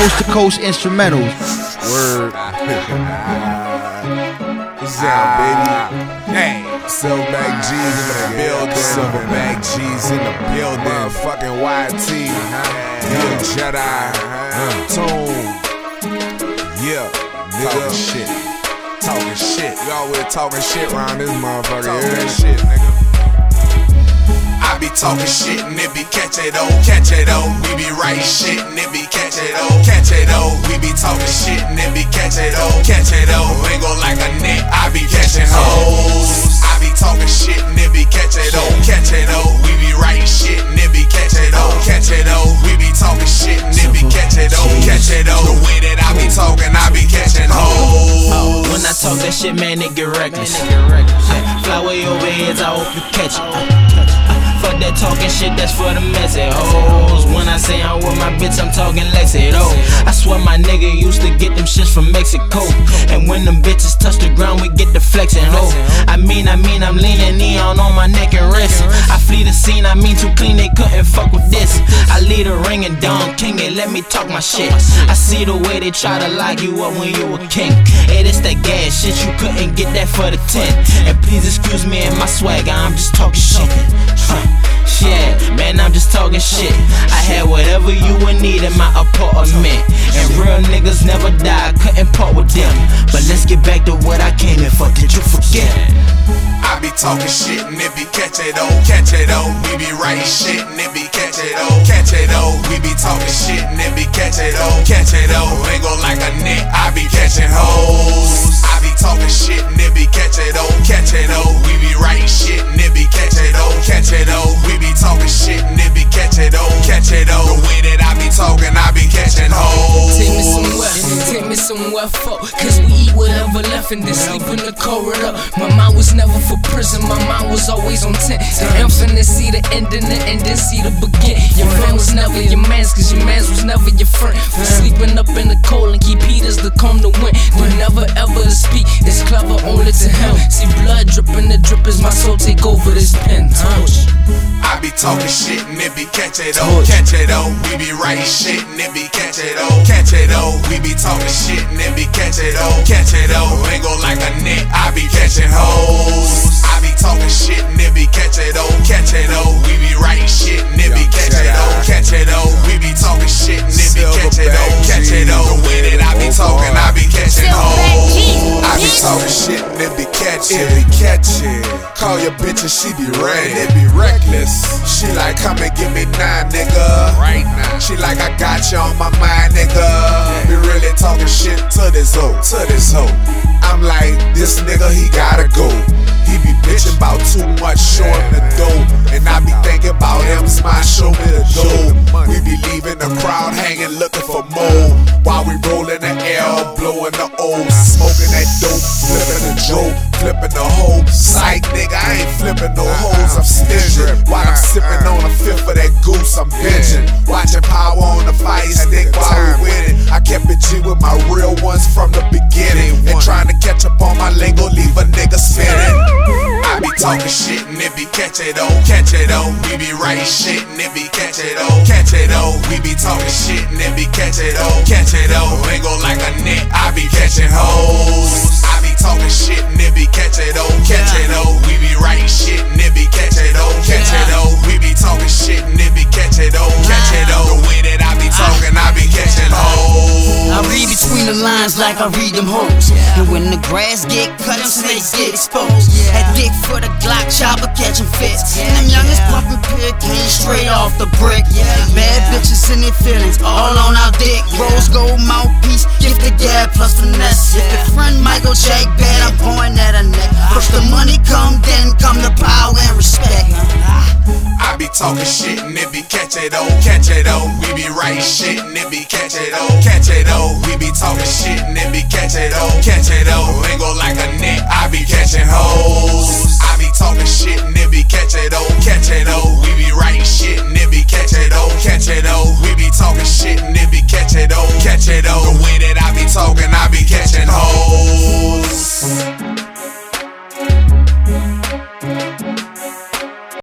Coast to coast instrumentals. Word. What's up, baby? Hey, Silverback G's in the building. Silverback G's in the building. Motherfucking YT. Yeah, Jedi. Tune. Yeah, nigga. Talking shit. Talking shit. Y'all We always talking shit around this motherfucker. Talking shit, nigga. I be talking shit and it be catch it oh, catch it oh. We be writing shit and it be catch it oh, catch it oh. We be talking shit and it be catch it oh, catch it oh. Ain't go like a net, I be catching hoes. I be talking shit and it be catch it oh, catch it oh. We be writing shit and it be catch it oh, catch it oh. We be talking shit and it be catch it oh, catch it oh. The way that I be talking, I be catching hoes. When I talk that shit, man, it get reckless. Fly way over heads, I hope you catch it. That talking shit, that's for the messy hoes. When I say I'm with my bitch, I'm talking Lexi, though. I swear my nigga used to get them shits from Mexico. And when them bitches touch the ground, we get the flexing, oh. I mean, I mean, I'm leaning neon on my neck and wrist. I flee the scene, I mean, too clean, they couldn't fuck with this. I lead a ring and Don King, and let me talk my shit. I see the way they try to lock you up when you a king. It is that gas shit, you couldn't get that for the 10. And please excuse me and my swagger, I'm just talking shit. Huh. Yeah, man, I'm just talking shit. I had whatever you would need in my apartment. And real niggas never die, couldn't part with them. But let's get back to what I came in for. Did you forget? I be talking shit and it be catch it oh, catch it oh. We be writing shit and it be catch it oh, catch it oh. We be talking shit and it be catch it oh, catch it oh. Ain't go like a net, I be catching hoes. Somewhere for. Cause we eat whatever left and then sleep in the corridor. My mind was never for prison, my mind was always on 10 The infinite, see the end in the end, then see the begin. Your friend was never your man's, cause your man's was never your friend. We sleeping up in the cold and keep heaters to come be talking shit and it be catch it oh, catch it oh. We be writing shit and it be catch it oh, catch it oh. We be talking shit and it be catch it oh, catch it oh. Ain't go like a net, I be catching hoes. I be talking shit and it be catch it oh, catch it oh. We be writing shit and it be catch it oh, catch it oh. We be talking shit and it be catch it oh, catch it oh. The way that I be talking, I be catching hoes. I be talking shit and it be catching. It be catching. Call your bitch and she be ready. It be reckless. She like, come and give me nine, nigga. Right now. She like, I got you on my mind, nigga. Be really talking shit to this hoe, to this hoe. I'm like, this nigga, he gotta go. He be bitching about too much, showing the dough. And I be thinking about him, smile, show me the dough. With my real ones from the beginning. And trying to catch up on my lingo, leave a nigga spinning. I be talking shit and it be catch it oh, catch it oh. We be writing shit and it be catch it oh, catch it oh. We be talking shit and it be catch it oh, catch it oh. Ain't go like a net, I be catching hoes. I be talking like I read them hoes. And when the grass get cut, them snakes get exposed. That dick for the Glock chopper catching fits. And them youngest pumping pig came straight off the brick. Bad bitches in their feelings, all on our dick. Rose gold mouthpiece, gift the gab plus finesse. If the friend Michael Jack bad, I'm pouring at a neck. First the money come, then talking shit and it be catch it oh, catch it oh. We be writing shit and it be catch it oh, catch it oh. We be talking shit and it be catch it oh, catch it oh. Ain't go like a net, I be catching hoes. I be talking shit and it be catch it oh, catch it oh. We be writing shit and it be catch it oh, catch it oh. We be talking shit and it be catch it oh, catch it oh. The way that I be talking, I be catching